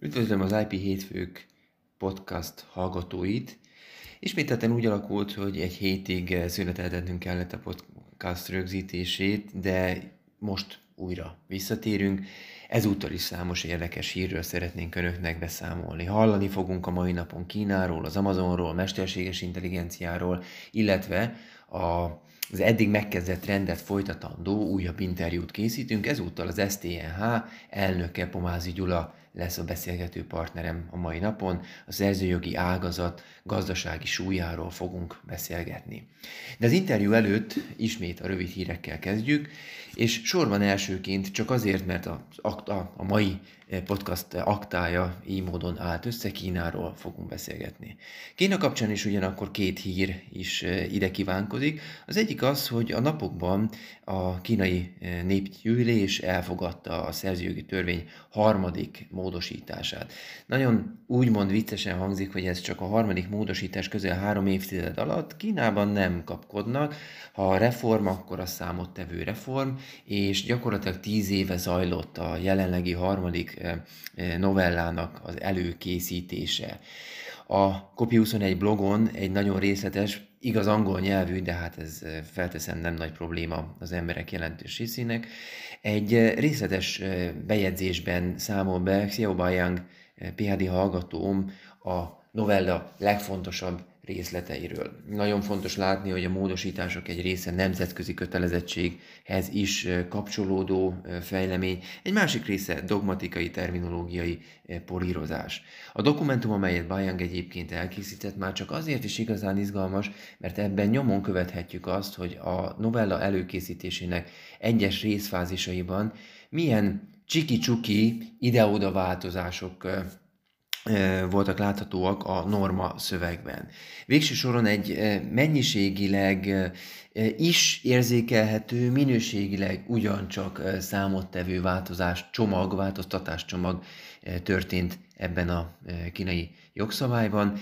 Üdvözlöm az IP Hétfők podcast hallgatóit. Ismételten úgy alakult, hogy egy hétig szüneteltetnünk kellett a podcast rögzítését, de most újra visszatérünk. Ezúttal is számos érdekes hírről szeretnénk Önöknek beszámolni. Hallani fogunk a mai napon Kínáról, az Amazonról, mesterséges intelligenciáról, illetve a az eddig megkezdett rendet folytatandó újabb interjút készítünk, ezúttal az STNH elnöke Pomázi Gyula lesz a beszélgető partnerem a mai napon. A szerzőjogi ágazat gazdasági súlyáról fogunk beszélgetni. De az interjú előtt ismét a rövid hírekkel kezdjük, és sorban elsőként csak azért, mert a, akta, a mai podcast aktája így módon állt össze, Kínáról fogunk beszélgetni. Kína kapcsán is ugyanakkor két hír is ide kívánkozik. Az egyik az, hogy a napokban a kínai népgyűlés elfogadta a szerzőjogi törvény harmadik módosítását. Nagyon úgymond viccesen hangzik, hogy ez csak a harmadik módosítás közel három évtized alatt. Kínában nem kapkodnak, ha a reform, akkor a számottevő reform, és gyakorlatilag tíz éve zajlott a jelenlegi harmadik eh, eh, novellának az előkészítése. A Kopi 21 blogon egy nagyon részletes, igaz angol nyelvű, de hát ez eh, felteszem nem nagy probléma az emberek jelentős részének, egy részletes bejegyzésben számol be Xiao Bayang PhD hallgatóm a novella legfontosabb részleteiről. Nagyon fontos látni, hogy a módosítások egy része nemzetközi kötelezettséghez is kapcsolódó fejlemény, egy másik része dogmatikai, terminológiai polírozás. A dokumentum, amelyet Bayang egyébként elkészített, már csak azért is igazán izgalmas, mert ebben nyomon követhetjük azt, hogy a novella előkészítésének egyes részfázisaiban milyen csiki-csuki ide-oda változások voltak láthatóak a norma szövegben. Végső soron egy mennyiségileg is érzékelhető, minőségileg ugyancsak számottevő változás csomag, változtatás csomag történt ebben a kínai jogszabályban.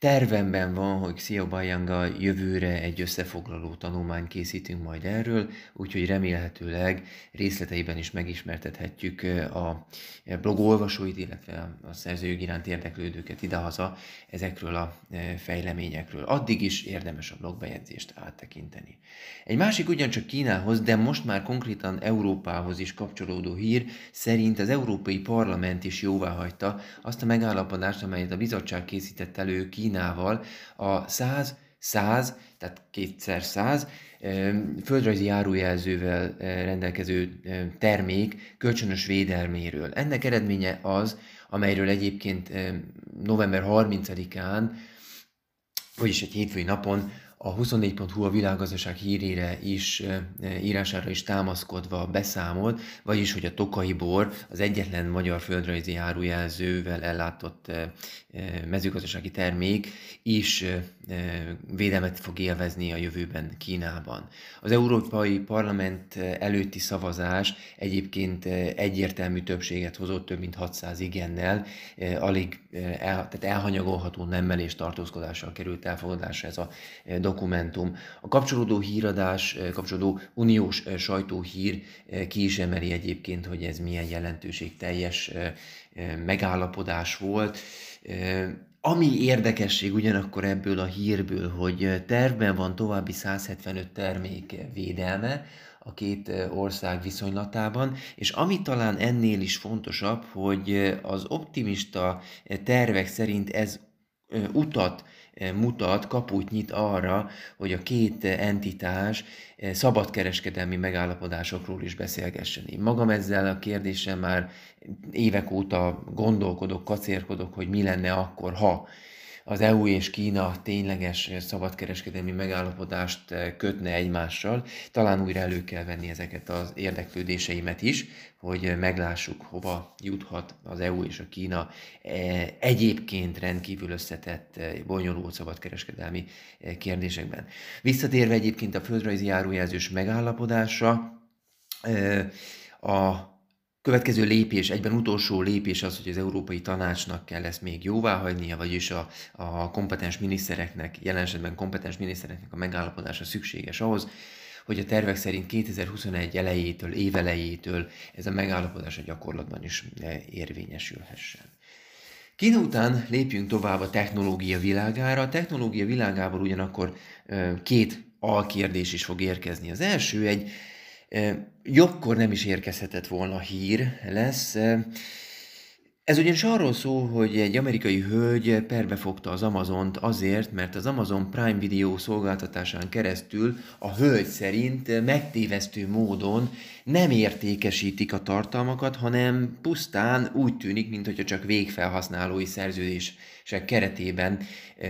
Tervemben van, hogy Xiao Bayanga jövőre egy összefoglaló tanulmányt készítünk majd erről, úgyhogy remélhetőleg részleteiben is megismertethetjük a blog olvasóit, illetve a szerzőjog iránt érdeklődőket idehaza ezekről a fejleményekről. Addig is érdemes a blogbejegyzést áttekinteni. Egy másik ugyancsak Kínához, de most már konkrétan Európához is kapcsolódó hír szerint az Európai Parlament is jóvá hagyta azt a megállapodást, amelyet a bizottság készített elő Kínával a 100 100, tehát kétszer 100 földrajzi járójelzővel rendelkező termék kölcsönös védelméről. Ennek eredménye az, amelyről egyébként november 30-án, vagyis egy hétfői napon a 24.hu a világgazdaság hírére is, írására is támaszkodva beszámolt, vagyis, hogy a tokai bor az egyetlen magyar földrajzi árujelzővel ellátott mezőgazdasági termék is védelmet fog élvezni a jövőben Kínában. Az Európai Parlament előtti szavazás egyébként egyértelmű többséget hozott, több mint 600 igennel, alig el, tehát elhanyagolható nemmel és tartózkodással került elfogadásra ez a dokumentum. A kapcsolódó híradás, kapcsolódó uniós sajtóhír ki is emeli egyébként, hogy ez milyen jelentőség teljes megállapodás volt. Ami érdekesség ugyanakkor ebből a hírből, hogy tervben van további 175 termék védelme a két ország viszonylatában, és ami talán ennél is fontosabb, hogy az optimista tervek szerint ez utat mutat, kaput nyit arra, hogy a két entitás szabadkereskedelmi megállapodásokról is beszélgessen. Én magam ezzel a kérdéssel már évek óta gondolkodok, kacérkodok, hogy mi lenne akkor, ha az EU és Kína tényleges szabadkereskedelmi megállapodást eh, kötne egymással. Talán újra elő kell venni ezeket az érdeklődéseimet is, hogy meglássuk, hova juthat az EU és a Kína eh, egyébként rendkívül összetett, eh, bonyolult szabadkereskedelmi kérdésekben. Visszatérve egyébként a földrajzi járójelzős megállapodásra, a Következő lépés, egyben utolsó lépés az, hogy az Európai Tanácsnak kell ezt még jóvá hagynia, vagyis a, a kompetens minisztereknek, jelen esetben kompetens minisztereknek a megállapodása szükséges ahhoz, hogy a tervek szerint 2021 elejétől, évelejétől ez a megállapodás a gyakorlatban is e, érvényesülhessen. Kína után lépjünk tovább a technológia világára. A technológia világából ugyanakkor két alkérdés is fog érkezni. Az első egy jobbkor nem is érkezhetett volna hír lesz. Ez ugyanis arról szól, hogy egy amerikai hölgy perbefogta az Amazont azért, mert az Amazon Prime Video szolgáltatásán keresztül a hölgy szerint megtévesztő módon nem értékesítik a tartalmakat, hanem pusztán úgy tűnik, mintha csak végfelhasználói szerződések keretében e,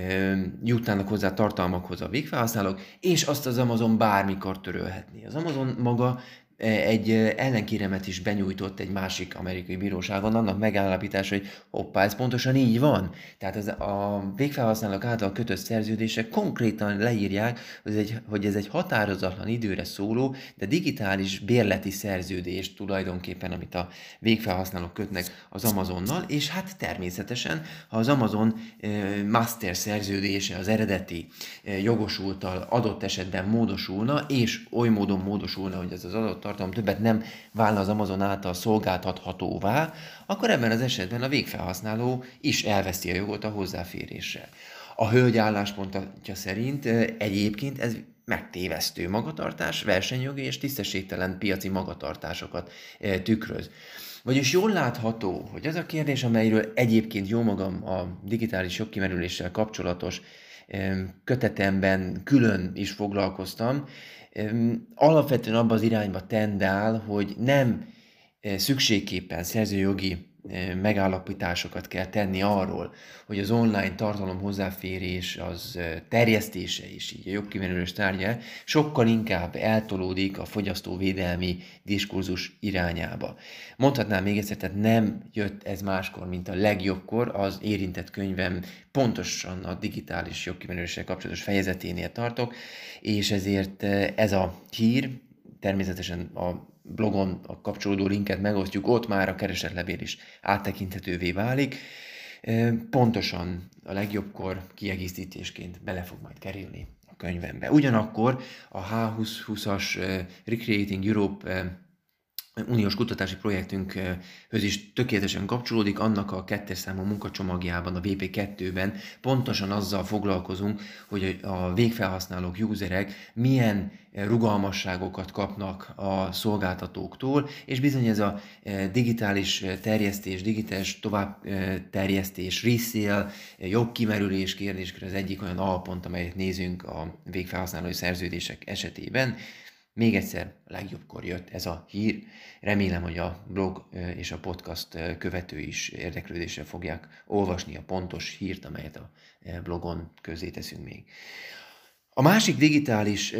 jutnának hozzá tartalmakhoz a végfelhasználók, és azt az Amazon bármikor törölhetné. Az Amazon maga egy ellenkéremet is benyújtott egy másik amerikai bíróságon, annak megállapítása, hogy hoppá, ez pontosan így van. Tehát ez a végfelhasználók által kötött szerződések konkrétan leírják, hogy ez, egy, hogy ez egy határozatlan időre szóló, de digitális bérleti szerződés tulajdonképpen, amit a végfelhasználók kötnek az Amazonnal, és hát természetesen, ha az Amazon master szerződése az eredeti jogosultal adott esetben módosulna, és oly módon módosulna, hogy ez az adott tartalom többet nem válna az Amazon által szolgáltathatóvá, akkor ebben az esetben a végfelhasználó is elveszti a jogot a hozzáférésre. A hölgy álláspontja szerint egyébként ez megtévesztő magatartás, versenyjogi és tisztességtelen piaci magatartásokat tükröz. Vagyis jól látható, hogy az a kérdés, amelyről egyébként jó magam a digitális jogkimerüléssel kapcsolatos kötetemben külön is foglalkoztam, alapvetően abban az irányba tendál, hogy nem szükségképpen szerzőjogi megállapításokat kell tenni arról, hogy az online tartalom hozzáférés az terjesztése is így a jogkimerülős tárgya sokkal inkább eltolódik a fogyasztóvédelmi diskurzus irányába. Mondhatnám még egyszer, tehát nem jött ez máskor, mint a legjobbkor, az érintett könyvem pontosan a digitális jogkimerüléssel kapcsolatos fejezeténél tartok, és ezért ez a hír, természetesen a blogon a kapcsolódó linket megosztjuk, ott már a keresetlevél is áttekinthetővé válik. Pontosan a legjobbkor kiegészítésként bele fog majd kerülni a könyvembe. Ugyanakkor a H2020-as Recreating Europe uniós kutatási projektünkhöz is tökéletesen kapcsolódik, annak a kettes számú munkacsomagjában, a VP2-ben pontosan azzal foglalkozunk, hogy a végfelhasználók, userek milyen rugalmasságokat kapnak a szolgáltatóktól, és bizony ez a digitális terjesztés, digitális továbbterjesztés, resale, jobb kimerülés kérdéskör az egyik olyan alpont, amelyet nézünk a végfelhasználói szerződések esetében. Még egyszer, legjobbkor jött ez a hír. Remélem, hogy a blog és a podcast követő is érdeklődéssel fogják olvasni a pontos hírt, amelyet a blogon közé teszünk még. A másik digitális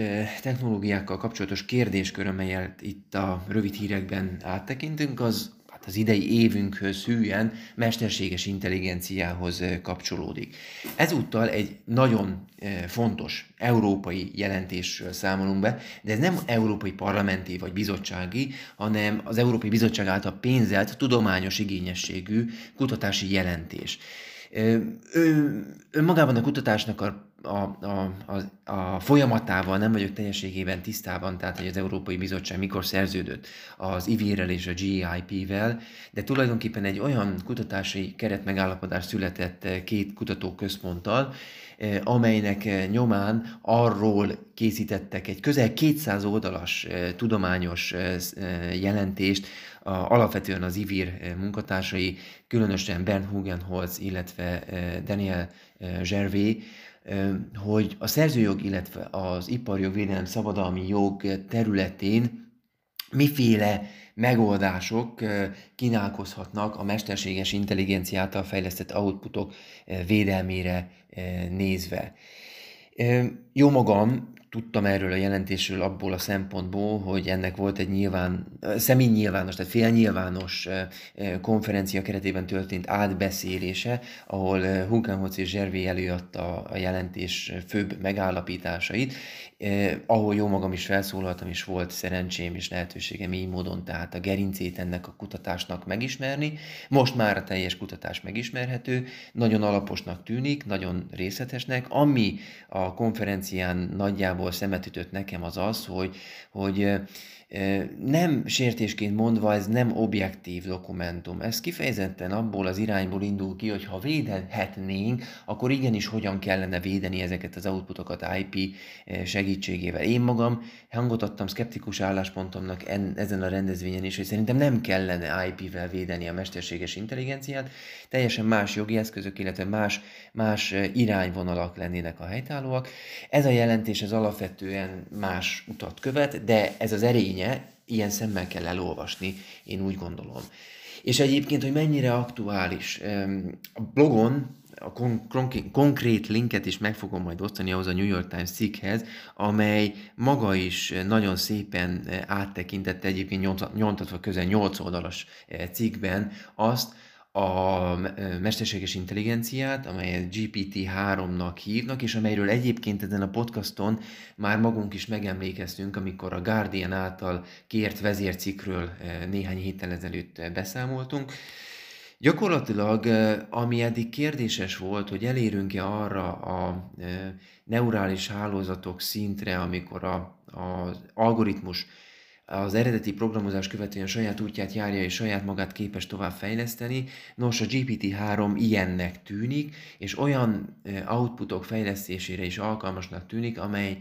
technológiákkal kapcsolatos kérdéskör, amelyet itt a rövid hírekben áttekintünk, az hát az idei évünkhöz hűen mesterséges intelligenciához kapcsolódik. Ezúttal egy nagyon fontos európai jelentésről számolunk be, de ez nem európai parlamenti vagy bizottsági, hanem az Európai Bizottság által pénzelt tudományos igényességű kutatási jelentés. Ő, önmagában a kutatásnak a a, a, a, a folyamatával nem vagyok teljességében tisztában, tehát hogy az Európai Bizottság mikor szerződött az IVIR-rel és a GIP-vel, de tulajdonképpen egy olyan kutatási keretmegállapodás született két kutatóközponttal, eh, amelynek eh, nyomán arról készítettek egy közel 200 oldalas eh, tudományos jelentést, alapvetően az IVIR munkatársai, különösen Bernd Hugenholz, illetve Daniel Gervais, hogy a szerzőjog, illetve az iparjog védelem szabadalmi jog területén miféle megoldások kínálkozhatnak a mesterséges intelligenciától fejlesztett outputok védelmére nézve. Jó magam tudtam erről a jelentésről abból a szempontból, hogy ennek volt egy nyilván, személy nyilvános, tehát félnyilvános konferencia keretében történt átbeszélése, ahol Hunkenholz és Zservé előadta a jelentés főbb megállapításait, ahol jó magam is felszólaltam, és volt szerencsém és lehetőségem így módon tehát a gerincét ennek a kutatásnak megismerni. Most már a teljes kutatás megismerhető, nagyon alaposnak tűnik, nagyon részletesnek. Ami a konferencián nagyjából szemet ütött nekem az az, hogy, hogy nem sértésként mondva, ez nem objektív dokumentum. Ez kifejezetten abból az irányból indul ki, hogy ha védhetnénk, akkor igenis hogyan kellene védeni ezeket az outputokat IP segítségével. Én magam hangot adtam szkeptikus álláspontomnak en, ezen a rendezvényen is, hogy szerintem nem kellene IP-vel védeni a mesterséges intelligenciát, teljesen más jogi eszközök, illetve más, más irányvonalak lennének a helytállóak. Ez a jelentés ez alapvetően más utat követ, de ez az erénye, ilyen szemmel kell elolvasni, én úgy gondolom. És egyébként, hogy mennyire aktuális. A blogon a kon- konkrét linket is meg fogom majd osztani ahhoz a New York Times cikkhez, amely maga is nagyon szépen áttekintette egyébként nyomtatva közel 8 oldalas cikkben azt, a mesterséges intelligenciát, amelyet GPT-3-nak hívnak, és amelyről egyébként ezen a podcaston már magunk is megemlékeztünk, amikor a Guardian által kért vezércikről néhány héttel ezelőtt beszámoltunk. Gyakorlatilag, ami eddig kérdéses volt, hogy elérünk-e arra a neurális hálózatok szintre, amikor a, algoritmus az eredeti programozás követően saját útját járja és saját magát képes tovább fejleszteni. Nos, a GPT-3 ilyennek tűnik, és olyan outputok fejlesztésére is alkalmasnak tűnik, amely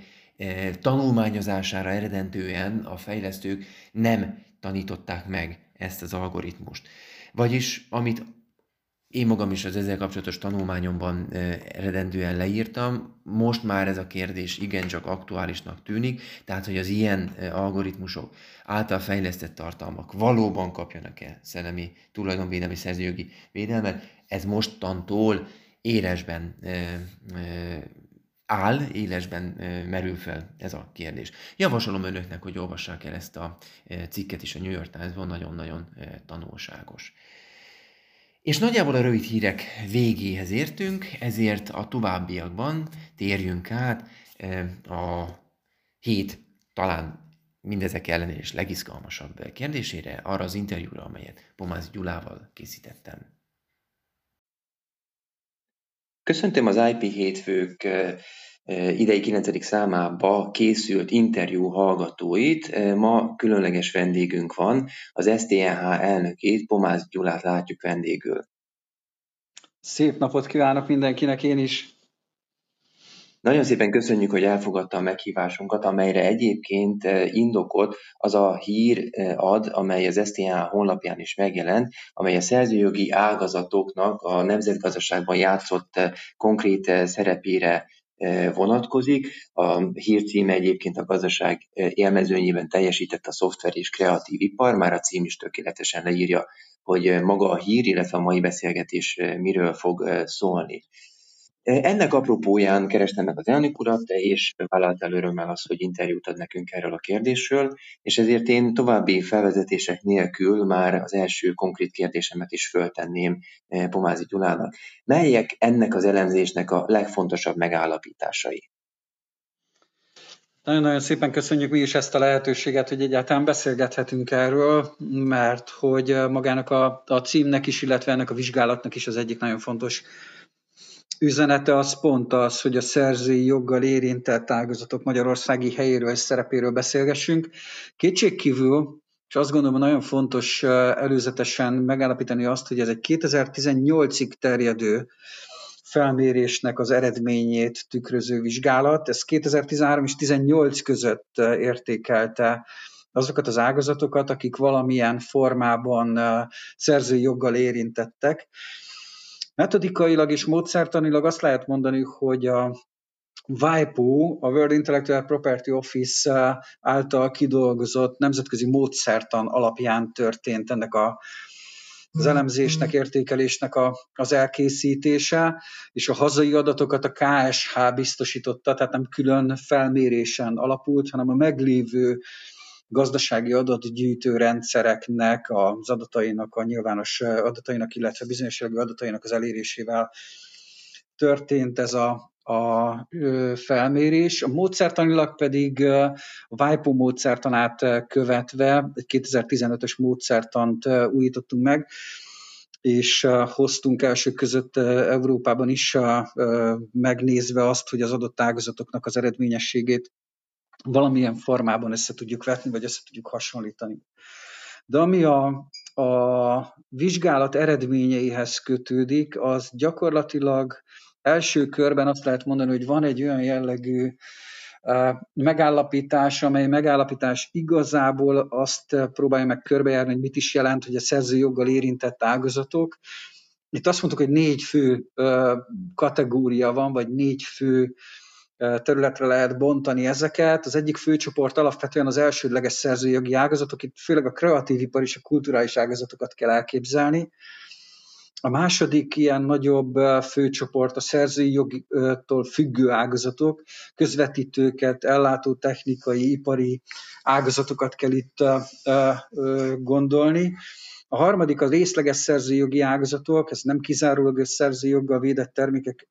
tanulmányozására eredentően a fejlesztők nem tanították meg ezt az algoritmust. Vagyis, amit én magam is az ezzel kapcsolatos tanulmányomban eredendően leírtam, most már ez a kérdés igencsak aktuálisnak tűnik, tehát hogy az ilyen algoritmusok által fejlesztett tartalmak valóban kapjanak-e szellemi tulajdonvédelmi szerzőjogi védelmet, ez mostantól élesben áll, élesben merül fel ez a kérdés. Javasolom önöknek, hogy olvassák el ezt a cikket is a New York Times-ban, nagyon-nagyon tanulságos. És nagyjából a rövid hírek végéhez értünk, ezért a továbbiakban térjünk át a hét talán mindezek ellenére is legizgalmasabb kérdésére, arra az interjúra, amelyet Pomáz Gyulával készítettem. Köszöntöm az IP hétfők idei 9. számába készült interjú hallgatóit. Ma különleges vendégünk van, az STNH elnökét, Pomáz Gyulát látjuk vendégül. Szép napot kívánok mindenkinek én is! Nagyon szépen köszönjük, hogy elfogadta a meghívásunkat, amelyre egyébként indokot az a hír ad, amely az STH honlapján is megjelent, amely a szerzőjogi ágazatoknak a nemzetgazdaságban játszott konkrét szerepére vonatkozik. A hírcíme egyébként a gazdaság élmezőnyében teljesített a szoftver és kreatív ipar, már a cím is tökéletesen leírja, hogy maga a hír, illetve a mai beszélgetés miről fog szólni. Ennek apropóján kerestem meg az elnök urat, és vállalt el örömmel az, hogy interjút ad nekünk erről a kérdésről, és ezért én további felvezetések nélkül már az első konkrét kérdésemet is föltenném Pomázi Gyulának. Melyek ennek az elemzésnek a legfontosabb megállapításai? Nagyon-nagyon szépen köszönjük mi is ezt a lehetőséget, hogy egyáltalán beszélgethetünk erről, mert hogy magának a, a címnek is, illetve ennek a vizsgálatnak is az egyik nagyon fontos üzenete az pont az, hogy a szerzői joggal érintett ágazatok magyarországi helyéről és szerepéről beszélgessünk. Kétségkívül, és azt gondolom, nagyon fontos előzetesen megállapítani azt, hogy ez egy 2018-ig terjedő felmérésnek az eredményét tükröző vizsgálat. Ez 2013 és 2018 között értékelte azokat az ágazatokat, akik valamilyen formában szerzői joggal érintettek. Metodikailag és módszertanilag azt lehet mondani, hogy a WIPO, a World Intellectual Property Office által kidolgozott nemzetközi módszertan alapján történt ennek a, az elemzésnek, értékelésnek a, az elkészítése, és a hazai adatokat a KSH biztosította, tehát nem külön felmérésen alapult, hanem a meglévő gazdasági adatgyűjtő rendszereknek, az adatainak, a nyilvános adatainak, illetve bizonyos adatainak az elérésével történt ez a, a felmérés. A módszertanilag pedig a WIPO módszertanát követve egy 2015-ös módszertant újítottunk meg, és hoztunk elsők között Európában is megnézve azt, hogy az adott ágazatoknak az eredményességét valamilyen formában össze tudjuk vetni, vagy össze tudjuk hasonlítani. De ami a, a vizsgálat eredményeihez kötődik, az gyakorlatilag első körben azt lehet mondani, hogy van egy olyan jellegű megállapítás, amely megállapítás igazából azt próbálja meg körbejárni, hogy mit is jelent, hogy a szerzőjoggal érintett ágazatok. Itt azt mondtuk, hogy négy fő kategória van, vagy négy fő területre lehet bontani ezeket. Az egyik főcsoport alapvetően az elsődleges szerzőjogi ágazatok, itt főleg a kreatív ipar és a kulturális ágazatokat kell elképzelni. A második ilyen nagyobb főcsoport a szerzői jogtól függő ágazatok, közvetítőket, ellátó technikai, ipari ágazatokat kell itt gondolni. A harmadik a részleges szerzőjogi ágazatok, ez nem kizárólagos szerzőjoggal védett termékek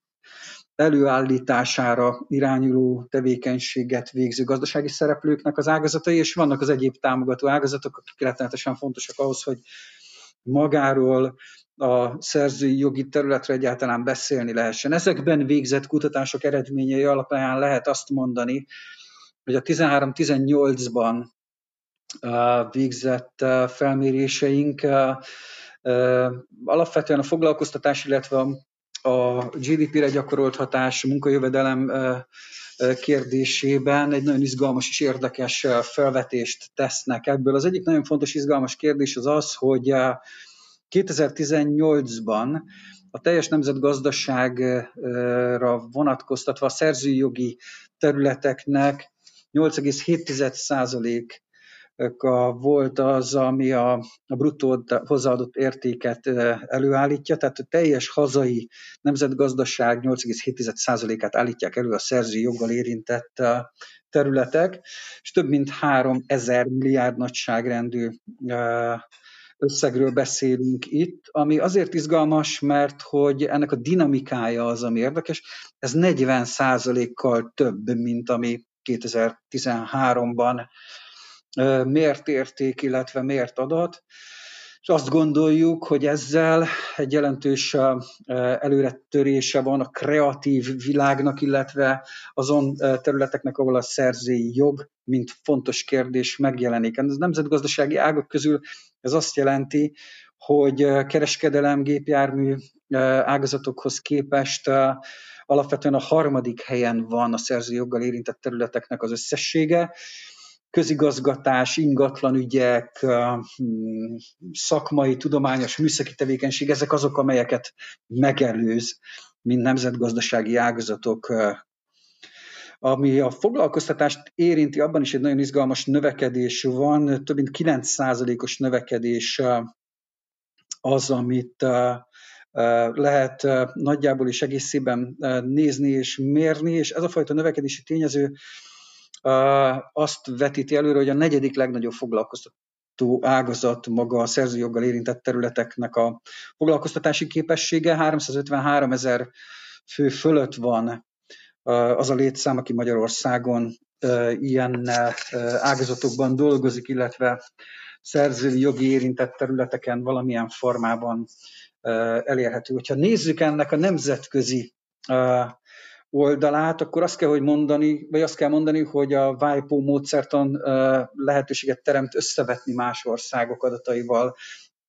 előállítására irányuló tevékenységet végző gazdasági szereplőknek az ágazatai, és vannak az egyéb támogató ágazatok, akik rettenetesen fontosak ahhoz, hogy magáról a szerzői jogi területre egyáltalán beszélni lehessen. Ezekben végzett kutatások eredményei alapján lehet azt mondani, hogy a 13-18-ban végzett felméréseink alapvetően a foglalkoztatás, illetve a GDP-re gyakorolt hatás, munkajövedelem kérdésében egy nagyon izgalmas és érdekes felvetést tesznek ebből. Az egyik nagyon fontos izgalmas kérdés az az, hogy 2018-ban a teljes nemzetgazdaságra vonatkoztatva a szerzőjogi területeknek 8,7% volt az, ami a, a bruttó hozzáadott értéket előállítja, tehát a teljes hazai nemzetgazdaság 8,7%-át állítják elő a szerzői joggal érintett területek, és több mint 3000 milliárd nagyságrendű összegről beszélünk itt, ami azért izgalmas, mert hogy ennek a dinamikája az, ami érdekes. Ez 40 kal több, mint ami 2013-ban mért érték, illetve mért adat. És azt gondoljuk, hogy ezzel egy jelentős előretörése van a kreatív világnak, hogy azon területeknek, ahol a szerzői jog, mint fontos kérdés megjelenik. Ez nemzetgazdasági ágak közül ez azt jelenti, hogy kereskedelem, gépjármű ágazatokhoz képest alapvetően a harmadik helyen van a szerzőjoggal érintett területeknek az összessége, közigazgatás, ingatlanügyek, hmm, szakmai, tudományos, műszaki tevékenység, ezek azok, amelyeket megelőz, mint nemzetgazdasági ágazatok. Ami a foglalkoztatást érinti, abban is egy nagyon izgalmas növekedés van, több mint 9%-os növekedés az, amit lehet nagyjából is egészében nézni és mérni, és ez a fajta növekedési tényező azt vetíti előre, hogy a negyedik legnagyobb foglalkoztató ágazat maga a szerzőjoggal érintett területeknek a foglalkoztatási képessége. 353 ezer fő fölött van az a létszám, aki Magyarországon ilyen ágazatokban dolgozik, illetve szerzői jogi érintett területeken valamilyen formában elérhető. Hogyha nézzük ennek a nemzetközi oldalát, akkor azt kell, hogy mondani, vagy azt kell mondani, hogy a WIPO módszertan lehetőséget teremt összevetni más országok adataival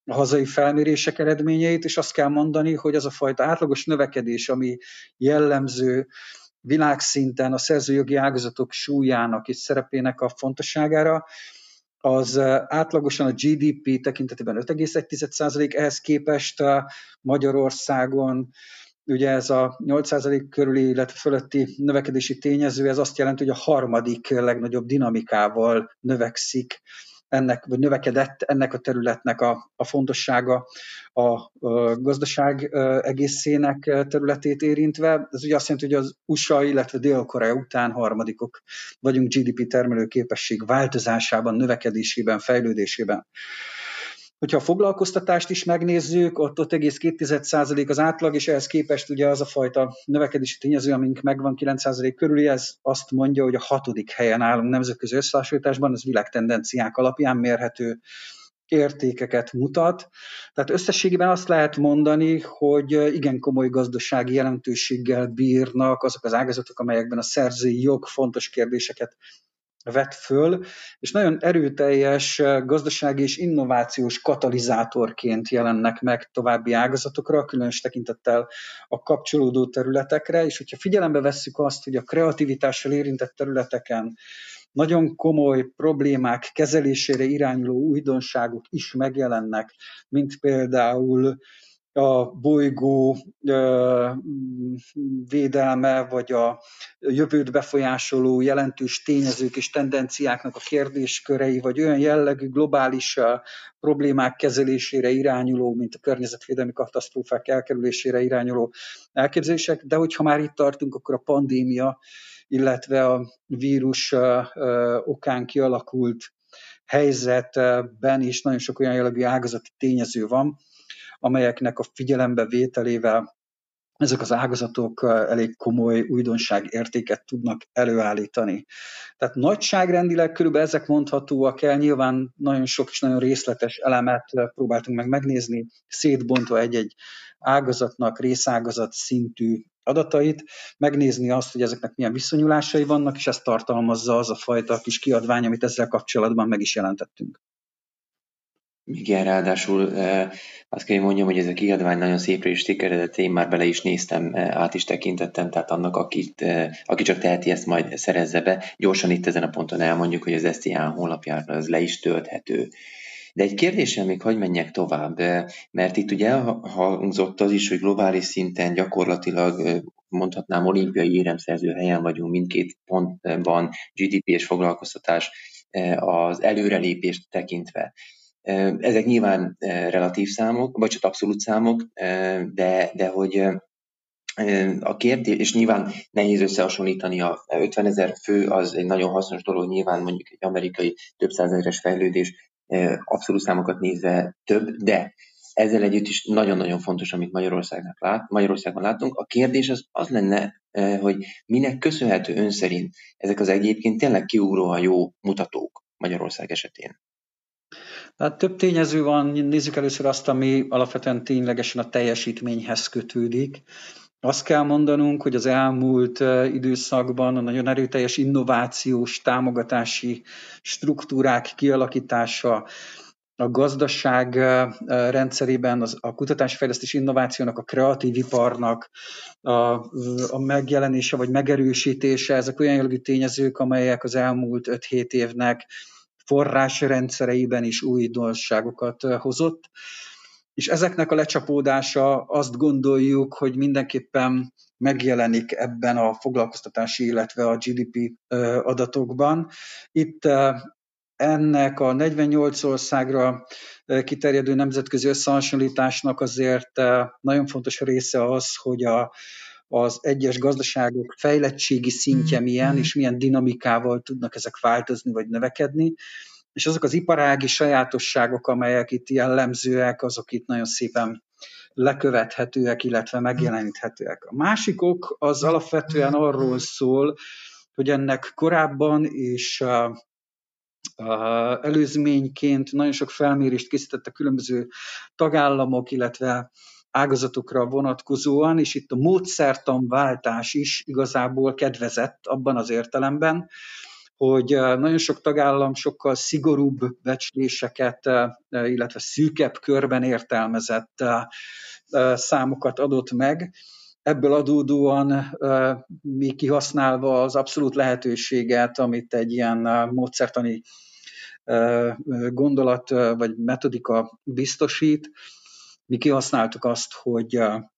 a hazai felmérések eredményeit, és azt kell mondani, hogy az a fajta átlagos növekedés, ami jellemző világszinten a szerzőjogi ágazatok súlyának és szerepének a fontosságára, az átlagosan a GDP tekintetében 5,1%, ehhez képest Magyarországon ugye ez a 8% körüli, illetve fölötti növekedési tényező, ez azt jelenti, hogy a harmadik legnagyobb dinamikával növekszik ennek, vagy növekedett ennek a területnek a, a fontossága a, a gazdaság egészének területét érintve. Ez ugye azt jelenti, hogy az USA, illetve Dél-Korea után harmadikok vagyunk GDP termelő képesség változásában, növekedésében, fejlődésében. Hogyha a foglalkoztatást is megnézzük, ott 5,2% az átlag, és ehhez képest ugye az a fajta növekedési tényező, amink megvan 9% körüli, ez azt mondja, hogy a hatodik helyen állunk nemzetközi összehasonlításban, ez világtendenciák alapján mérhető értékeket mutat. Tehát összességében azt lehet mondani, hogy igen komoly gazdasági jelentőséggel bírnak azok az ágazatok, amelyekben a szerzői jog fontos kérdéseket vett föl, és nagyon erőteljes gazdasági és innovációs katalizátorként jelennek meg további ágazatokra, különös tekintettel a kapcsolódó területekre, és hogyha figyelembe vesszük azt, hogy a kreativitással érintett területeken nagyon komoly problémák kezelésére irányuló újdonságok is megjelennek, mint például a bolygó védelme, vagy a jövőt befolyásoló jelentős tényezők és tendenciáknak a kérdéskörei, vagy olyan jellegű globális problémák kezelésére irányuló, mint a környezetvédelmi katasztrófák elkerülésére irányuló elképzelések, de hogyha már itt tartunk, akkor a pandémia, illetve a vírus okán kialakult helyzetben is nagyon sok olyan jellegű ágazati tényező van, amelyeknek a figyelembe vételével ezek az ágazatok elég komoly újdonság értéket tudnak előállítani. Tehát nagyságrendileg körülbelül ezek mondhatóak el, nyilván nagyon sok és nagyon részletes elemet próbáltunk meg megnézni, szétbontva egy-egy ágazatnak részágazat szintű adatait, megnézni azt, hogy ezeknek milyen viszonyulásai vannak, és ezt tartalmazza az a fajta kis kiadvány, amit ezzel kapcsolatban meg is jelentettünk. Igen, ráadásul azt kell, hogy mondjam, hogy ez a kiadvány nagyon szépre is sikeredett, én már bele is néztem, át is tekintettem, tehát annak, akit, aki csak teheti, ezt majd szerezze be. Gyorsan itt ezen a ponton elmondjuk, hogy az STH honlapjára az le is tölthető. De egy kérdéssel még hagy menjek tovább, mert itt ugye elhangzott az is, hogy globális szinten gyakorlatilag mondhatnám olimpiai éremszerző helyen vagyunk mindkét pontban, GDP és foglalkoztatás az előrelépést tekintve. Ezek nyilván relatív számok, vagy csak abszolút számok, de, de hogy a kérdés, és nyilván nehéz összehasonlítani a 50 ezer fő, az egy nagyon hasznos dolog, nyilván mondjuk egy amerikai több százezeres fejlődés abszolút számokat nézve több, de ezzel együtt is nagyon-nagyon fontos, amit Magyarországnak lát, Magyarországon látunk. A kérdés az, az lenne, hogy minek köszönhető ön szerint ezek az egyébként tényleg kiugróan jó mutatók Magyarország esetén. Tehát több tényező van, nézzük először azt, ami alapvetően ténylegesen a teljesítményhez kötődik. Azt kell mondanunk, hogy az elmúlt időszakban a nagyon erőteljes innovációs támogatási struktúrák kialakítása, a gazdaság rendszerében az, a kutatásfejlesztés innovációnak, a kreatív iparnak a, a megjelenése vagy megerősítése, ezek olyan jellegű tényezők, amelyek az elmúlt 5-7 évnek forrásrendszereiben is újdonságokat hozott, és ezeknek a lecsapódása azt gondoljuk, hogy mindenképpen megjelenik ebben a foglalkoztatási, illetve a GDP adatokban. Itt ennek a 48 országra kiterjedő nemzetközi összehasonlításnak azért nagyon fontos része az, hogy a, az egyes gazdaságok fejlettségi szintje milyen, és milyen dinamikával tudnak ezek változni vagy növekedni, és azok az iparági sajátosságok, amelyek itt jellemzőek, azok itt nagyon szépen lekövethetőek, illetve megjeleníthetőek. A másikok az alapvetően arról szól, hogy ennek korábban és előzményként nagyon sok felmérést készítettek különböző tagállamok, illetve ágazatokra vonatkozóan, és itt a módszertanváltás is igazából kedvezett abban az értelemben, hogy nagyon sok tagállam sokkal szigorúbb becsléseket, illetve szűkebb körben értelmezett számokat adott meg. Ebből adódóan mi kihasználva az abszolút lehetőséget, amit egy ilyen módszertani gondolat vagy metodika biztosít, mi kihasználtuk azt, hogy a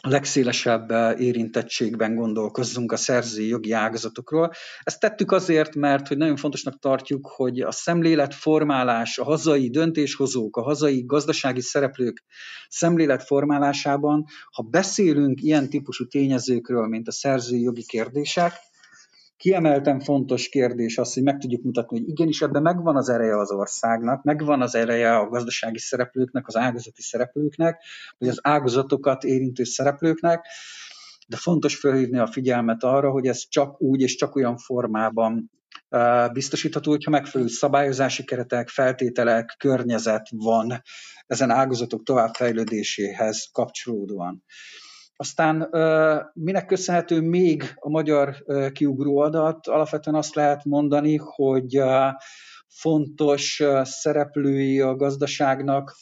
legszélesebb érintettségben gondolkozzunk a szerzői jogi ágazatokról. Ezt tettük azért, mert hogy nagyon fontosnak tartjuk, hogy a szemléletformálás, a hazai döntéshozók, a hazai gazdasági szereplők szemléletformálásában, ha beszélünk ilyen típusú tényezőkről, mint a szerzői jogi kérdések, Kiemelten fontos kérdés az, hogy meg tudjuk mutatni, hogy igenis ebben megvan az ereje az országnak, megvan az ereje a gazdasági szereplőknek, az ágazati szereplőknek, vagy az ágazatokat érintő szereplőknek, de fontos felhívni a figyelmet arra, hogy ez csak úgy és csak olyan formában biztosítható, hogyha megfelelő szabályozási keretek, feltételek, környezet van ezen ágazatok továbbfejlődéséhez kapcsolódóan. Aztán minek köszönhető még a magyar kiugró adat? Alapvetően azt lehet mondani, hogy fontos szereplői a gazdaságnak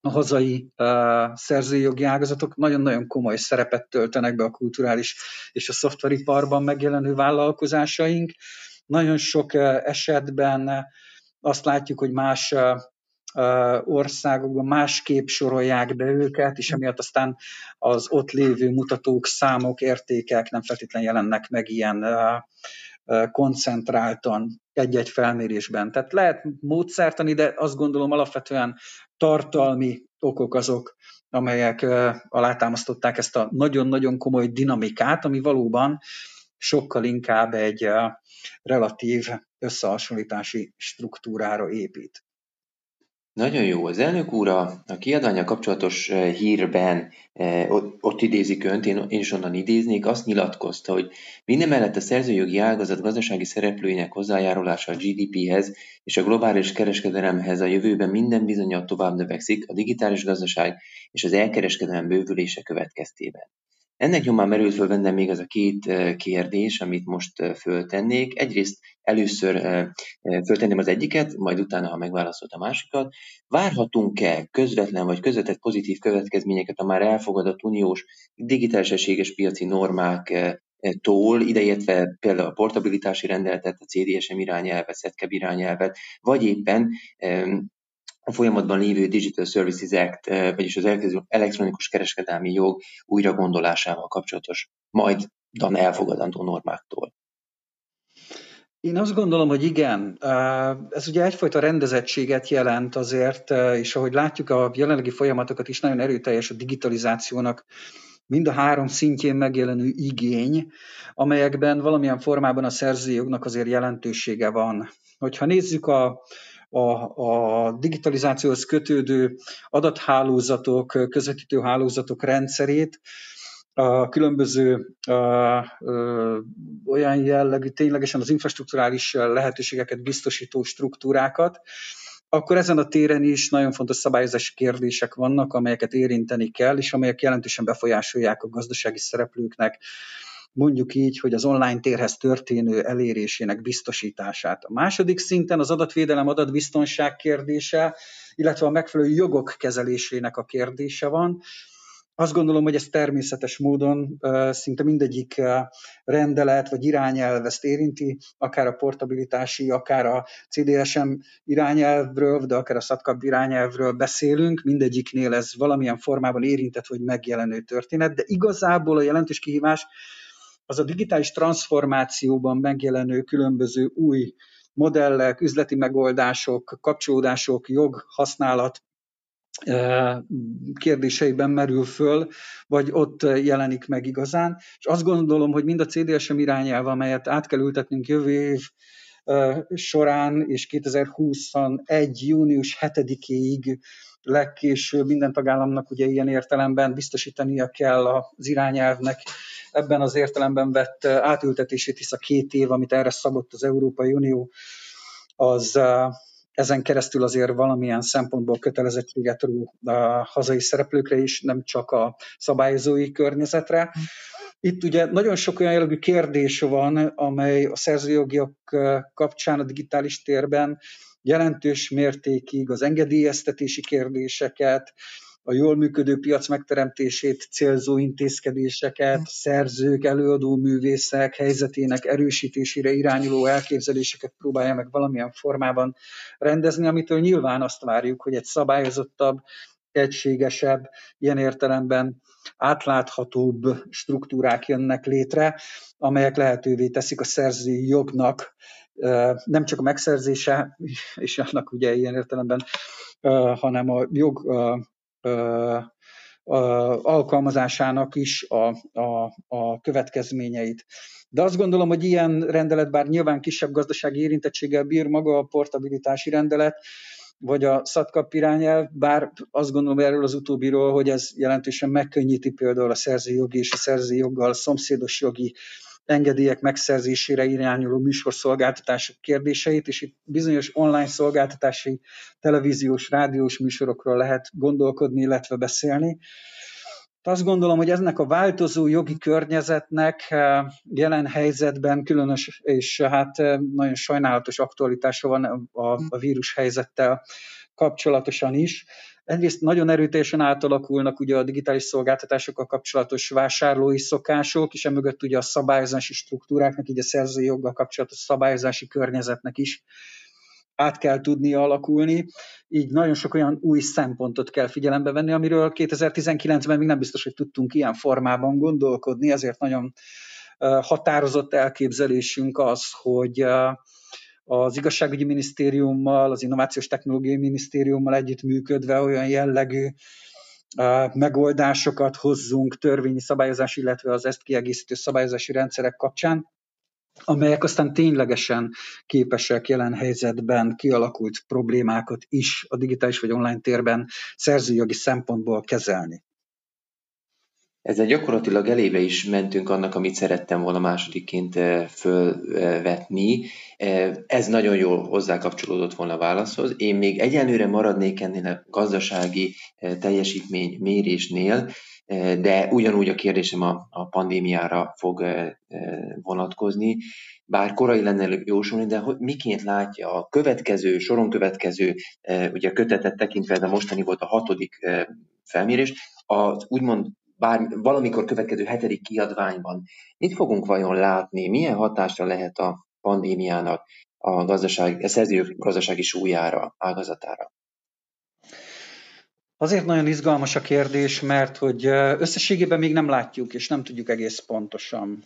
a hazai uh, szerzőjogi ágazatok nagyon-nagyon komoly szerepet töltenek be a kulturális és a szoftveriparban megjelenő vállalkozásaink. Nagyon sok esetben azt látjuk, hogy más országokban másképp sorolják be őket, és emiatt aztán az ott lévő mutatók, számok, értékek nem feltétlenül jelennek meg ilyen koncentráltan egy-egy felmérésben. Tehát lehet módszertani, de azt gondolom alapvetően tartalmi okok azok, amelyek alátámasztották ezt a nagyon-nagyon komoly dinamikát, ami valóban sokkal inkább egy relatív összehasonlítási struktúrára épít. Nagyon jó. Az elnök úr a, a kiadványa kapcsolatos hírben, ott, ott idézik önt, én, én is onnan idéznék, azt nyilatkozta, hogy minden mellett a szerzőjogi ágazat gazdasági szereplőinek hozzájárulása a GDP-hez és a globális kereskedelemhez a jövőben minden bizonyal tovább növekszik a digitális gazdaság és az elkereskedelem bővülése következtében. Ennek nyomán merült föl bennem még az a két kérdés, amit most föltennék. Egyrészt először föltenném az egyiket, majd utána, ha megválaszolt a másikat. Várhatunk-e közvetlen vagy közvetett pozitív következményeket a már elfogadott uniós digitális egységes piaci normák tól, ideértve például a portabilitási rendeletet, a CDSM irányelvet, SZETKEB irányelvet, vagy éppen a folyamatban lévő Digital Services Act, eh, vagyis az elektronikus kereskedelmi jog újra gondolásával kapcsolatos, majd dan elfogadandó normáktól. Én azt gondolom, hogy igen. Eh, ez ugye egyfajta rendezettséget jelent azért, eh, és ahogy látjuk a jelenlegi folyamatokat is nagyon erőteljes a digitalizációnak mind a három szintjén megjelenő igény, amelyekben valamilyen formában a szerzőjognak azért jelentősége van. Hogyha nézzük a, a, a digitalizációhoz kötődő adathálózatok, közvetítő hálózatok rendszerét, a különböző a, a, olyan jellegű, ténylegesen az infrastruktúrális lehetőségeket biztosító struktúrákat, akkor ezen a téren is nagyon fontos szabályozási kérdések vannak, amelyeket érinteni kell, és amelyek jelentősen befolyásolják a gazdasági szereplőknek mondjuk így, hogy az online térhez történő elérésének biztosítását. A második szinten az adatvédelem, adatbiztonság kérdése, illetve a megfelelő jogok kezelésének a kérdése van. Azt gondolom, hogy ez természetes módon szinte mindegyik rendelet vagy irányelv ezt érinti, akár a portabilitási, akár a CDSM irányelvről, de akár a SZATKAP irányelvről beszélünk, mindegyiknél ez valamilyen formában érintett vagy megjelenő történet, de igazából a jelentős kihívás az a digitális transformációban megjelenő különböző új modellek, üzleti megoldások, kapcsolódások, jog, használat kérdéseiben merül föl, vagy ott jelenik meg igazán. És azt gondolom, hogy mind a CDSM irányelv, amelyet át kell ültetnünk jövő év során, és 2021. június 7-ig legkésőbb minden tagállamnak ugye ilyen értelemben biztosítania kell az irányelvnek ebben az értelemben vett átültetését, hisz a két év, amit erre szabott az Európai Unió, az ezen keresztül azért valamilyen szempontból kötelezettséget ró a hazai szereplőkre is, nem csak a szabályozói környezetre. Itt ugye nagyon sok olyan jellegű kérdés van, amely a szerzőjogiak kapcsán a digitális térben jelentős mértékig az engedélyeztetési kérdéseket, a jól működő piac megteremtését célzó intézkedéseket, szerzők, előadó művészek helyzetének erősítésére irányuló elképzeléseket próbálja meg valamilyen formában rendezni, amitől nyilván azt várjuk, hogy egy szabályozottabb, egységesebb, ilyen értelemben átláthatóbb struktúrák jönnek létre, amelyek lehetővé teszik a szerzői jognak nem csak a megszerzése, és annak ugye ilyen értelemben, hanem a jog alkalmazásának is a, a, a következményeit. De azt gondolom, hogy ilyen rendelet, bár nyilván kisebb gazdasági érintettséggel bír maga a portabilitási rendelet, vagy a SZATKAP irányelv, bár azt gondolom erről az utóbbiról, hogy ez jelentősen megkönnyíti például a szerzőjogi és a szerzőjoggal szomszédos jogi engedélyek megszerzésére irányuló műsorszolgáltatások kérdéseit, és itt bizonyos online szolgáltatási televíziós, rádiós műsorokról lehet gondolkodni, illetve beszélni. azt gondolom, hogy ennek a változó jogi környezetnek jelen helyzetben különös és hát nagyon sajnálatos aktualitása van a, a vírus helyzettel kapcsolatosan is. Egyrészt nagyon erőteljesen átalakulnak ugye a digitális szolgáltatásokkal kapcsolatos vásárlói szokások, és emögött ugye a szabályozási struktúráknak, így a szerzői joggal kapcsolatos szabályozási környezetnek is át kell tudni alakulni, így nagyon sok olyan új szempontot kell figyelembe venni, amiről 2019-ben még nem biztos, hogy tudtunk ilyen formában gondolkodni, ezért nagyon határozott elképzelésünk az, hogy az igazságügyi minisztériummal, az innovációs technológiai minisztériummal együttműködve olyan jellegű megoldásokat hozzunk törvényi szabályozás, illetve az ezt kiegészítő szabályozási rendszerek kapcsán, amelyek aztán ténylegesen képesek jelen helyzetben kialakult problémákat is a digitális vagy online térben szerzőjogi szempontból kezelni. Ezzel gyakorlatilag elébe is mentünk annak, amit szerettem volna másodikként eh, fölvetni. Eh, ez nagyon jól hozzákapcsolódott volna a válaszhoz. Én még egyenlőre maradnék ennél a gazdasági eh, teljesítmény mérésnél, de ugyanúgy a kérdésem a, a pandémiára fog vonatkozni, bár korai lenne jósolni, de hogy miként látja a következő, soron következő, ugye kötetet tekintve a mostani volt a hatodik felmérés, az úgymond bár valamikor következő hetedik kiadványban mit fogunk vajon látni, milyen hatásra lehet a pandémiának a, gazdaság, a szerző gazdasági súlyára, ágazatára? Azért nagyon izgalmas a kérdés, mert hogy összességében még nem látjuk, és nem tudjuk egész pontosan.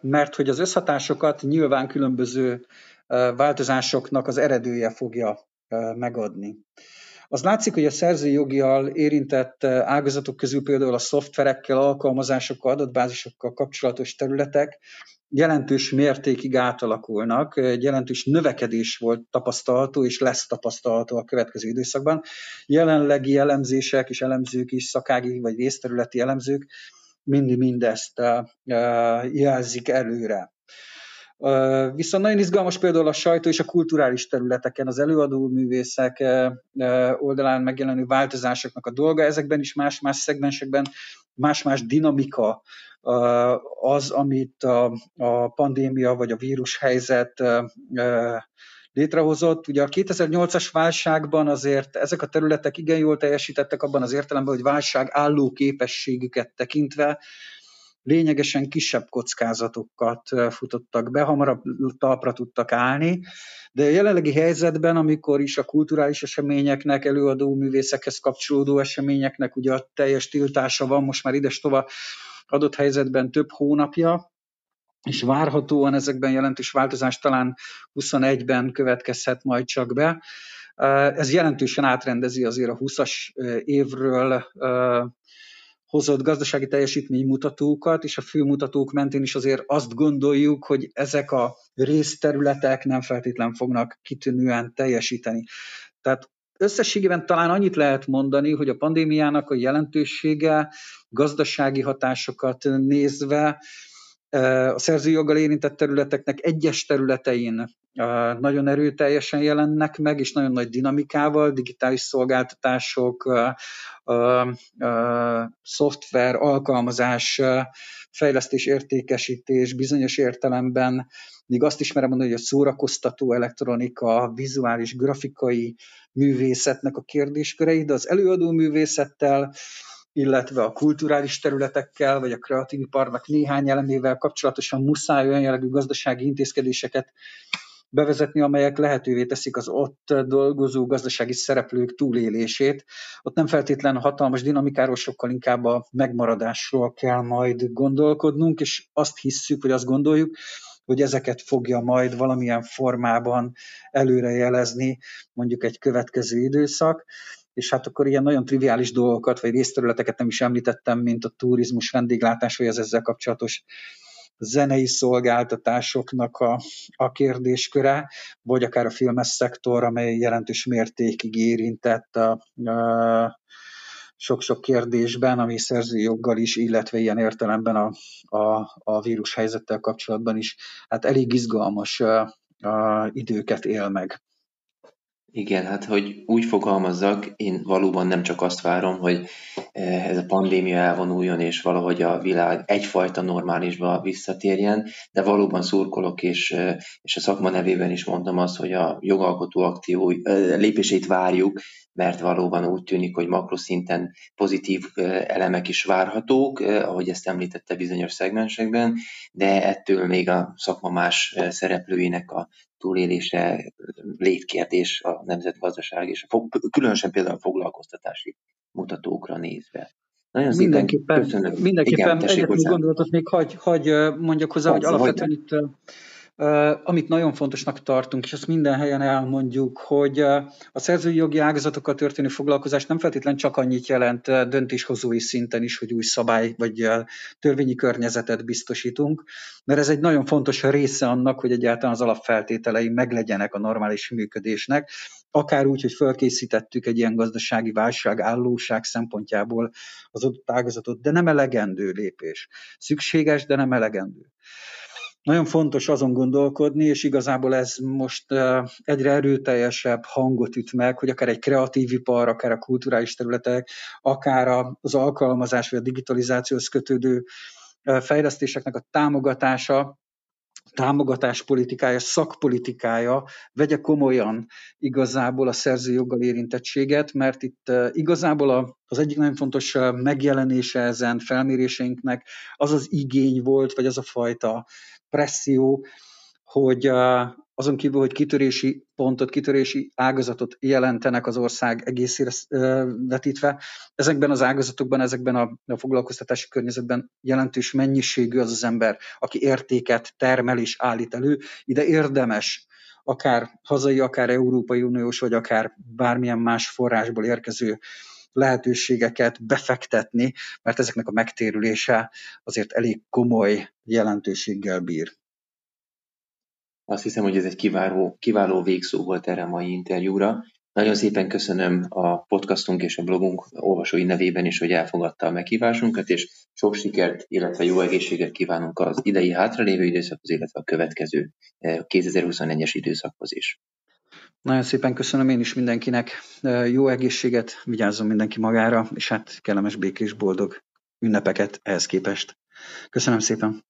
Mert hogy az összhatásokat nyilván különböző változásoknak az eredője fogja megadni. Az látszik, hogy a szerzői jogial érintett ágazatok közül például a szoftverekkel, alkalmazásokkal, adatbázisokkal kapcsolatos területek jelentős mértékig átalakulnak, egy jelentős növekedés volt tapasztalható, és lesz tapasztalható a következő időszakban. Jelenlegi elemzések és elemzők is, szakági vagy részterületi elemzők mindig mindezt jelzik előre. Viszont nagyon izgalmas például a sajtó és a kulturális területeken az előadó művészek oldalán megjelenő változásoknak a dolga. Ezekben is más-más szegmensekben más-más dinamika az, amit a, pandémia vagy a vírushelyzet létrehozott. Ugye a 2008-as válságban azért ezek a területek igen jól teljesítettek abban az értelemben, hogy válság álló képességüket tekintve lényegesen kisebb kockázatokat futottak be, hamarabb talpra tudtak állni, de a jelenlegi helyzetben, amikor is a kulturális eseményeknek, előadó művészekhez kapcsolódó eseményeknek ugye a teljes tiltása van, most már ides tova adott helyzetben több hónapja, és várhatóan ezekben jelentős változás talán 21-ben következhet majd csak be. Ez jelentősen átrendezi azért a 20-as évről hozott gazdasági teljesítménymutatókat, és a főmutatók mentén is azért azt gondoljuk, hogy ezek a részterületek nem feltétlen fognak kitűnően teljesíteni. Tehát összességében talán annyit lehet mondani, hogy a pandémiának a jelentősége gazdasági hatásokat nézve a szerzőjoggal érintett területeknek egyes területein nagyon erőteljesen jelennek meg, és nagyon nagy dinamikával, digitális szolgáltatások, szoftver, alkalmazás, fejlesztés, értékesítés bizonyos értelemben, még azt is merem mondani, hogy a szórakoztató elektronika, vizuális, grafikai művészetnek a kérdéskörei, de az előadó művészettel, illetve a kulturális területekkel, vagy a kreatív iparnak néhány elemével kapcsolatosan muszáj olyan jellegű gazdasági intézkedéseket bevezetni, amelyek lehetővé teszik az ott dolgozó gazdasági szereplők túlélését. Ott nem feltétlen hatalmas dinamikáról, sokkal inkább a megmaradásról kell majd gondolkodnunk, és azt hisszük, vagy azt gondoljuk, hogy ezeket fogja majd valamilyen formában előrejelezni mondjuk egy következő időszak és hát akkor ilyen nagyon triviális dolgokat, vagy részterületeket nem is említettem, mint a turizmus, vendéglátás, vagy az ezzel kapcsolatos zenei szolgáltatásoknak a, a kérdésköre, vagy akár a filmes szektor, amely jelentős mértékig érintett a, a sok-sok kérdésben, ami szerzői joggal is, illetve ilyen értelemben a, a, a vírus helyzettel kapcsolatban is, hát elég izgalmas a, a időket él meg. Igen, hát hogy úgy fogalmazzak, én valóban nem csak azt várom, hogy eh, ez a pandémia elvonuljon, és valahogy a világ egyfajta normálisba visszatérjen, de valóban szurkolok, és, eh, és a szakma nevében is mondom azt, hogy a jogalkotó akció eh, lépését várjuk, mert valóban úgy tűnik, hogy makroszinten pozitív elemek is várhatók, ahogy ezt említette bizonyos szegmensekben, de ettől még a szakma más szereplőinek a túlélése létkérdés a nemzetgazdaság és a, különösen például a foglalkoztatási mutatókra nézve. Nagyon mindenképpen, köszönöm. Mindenképpen Igen, egyetlen gondolatot még hagy, hagy mondjak hozzá, hogy alapvetően itt amit nagyon fontosnak tartunk, és ezt minden helyen elmondjuk, hogy a szerzői jogi ágazatokkal történő foglalkozás nem feltétlenül csak annyit jelent döntéshozói szinten is, hogy új szabály vagy törvényi környezetet biztosítunk, mert ez egy nagyon fontos része annak, hogy egyáltalán az alapfeltételei meglegyenek a normális működésnek, akár úgy, hogy felkészítettük egy ilyen gazdasági válság, állóság szempontjából az adott ágazatot, de nem elegendő lépés. Szükséges, de nem elegendő. Nagyon fontos azon gondolkodni, és igazából ez most egyre erőteljesebb hangot üt meg, hogy akár egy kreatív ipar, akár a kulturális területek, akár az alkalmazás vagy a digitalizációhoz kötődő fejlesztéseknek a támogatása támogatás politikája, szakpolitikája vegye komolyan igazából a szerzőjoggal érintettséget, mert itt igazából az egyik nagyon fontos megjelenése ezen felméréseinknek az az igény volt, vagy az a fajta presszió, hogy azon kívül, hogy kitörési pontot, kitörési ágazatot jelentenek az ország egészére vetítve, ezekben az ágazatokban, ezekben a, a foglalkoztatási környezetben jelentős mennyiségű az az ember, aki értéket termel és állít elő. Ide érdemes akár hazai, akár Európai Uniós, vagy akár bármilyen más forrásból érkező lehetőségeket befektetni, mert ezeknek a megtérülése azért elég komoly jelentőséggel bír. Azt hiszem, hogy ez egy kiváló, kiváló végszó volt erre a mai interjúra. Nagyon szépen köszönöm a podcastunk és a blogunk olvasói nevében is, hogy elfogadta a meghívásunkat, és sok sikert, illetve jó egészséget kívánunk az idei hátralévő időszakhoz, illetve a következő 2021-es eh, időszakhoz is. Nagyon szépen köszönöm én is mindenkinek. Eh, jó egészséget, vigyázzon mindenki magára, és hát kellemes, békés, boldog ünnepeket ehhez képest. Köszönöm szépen!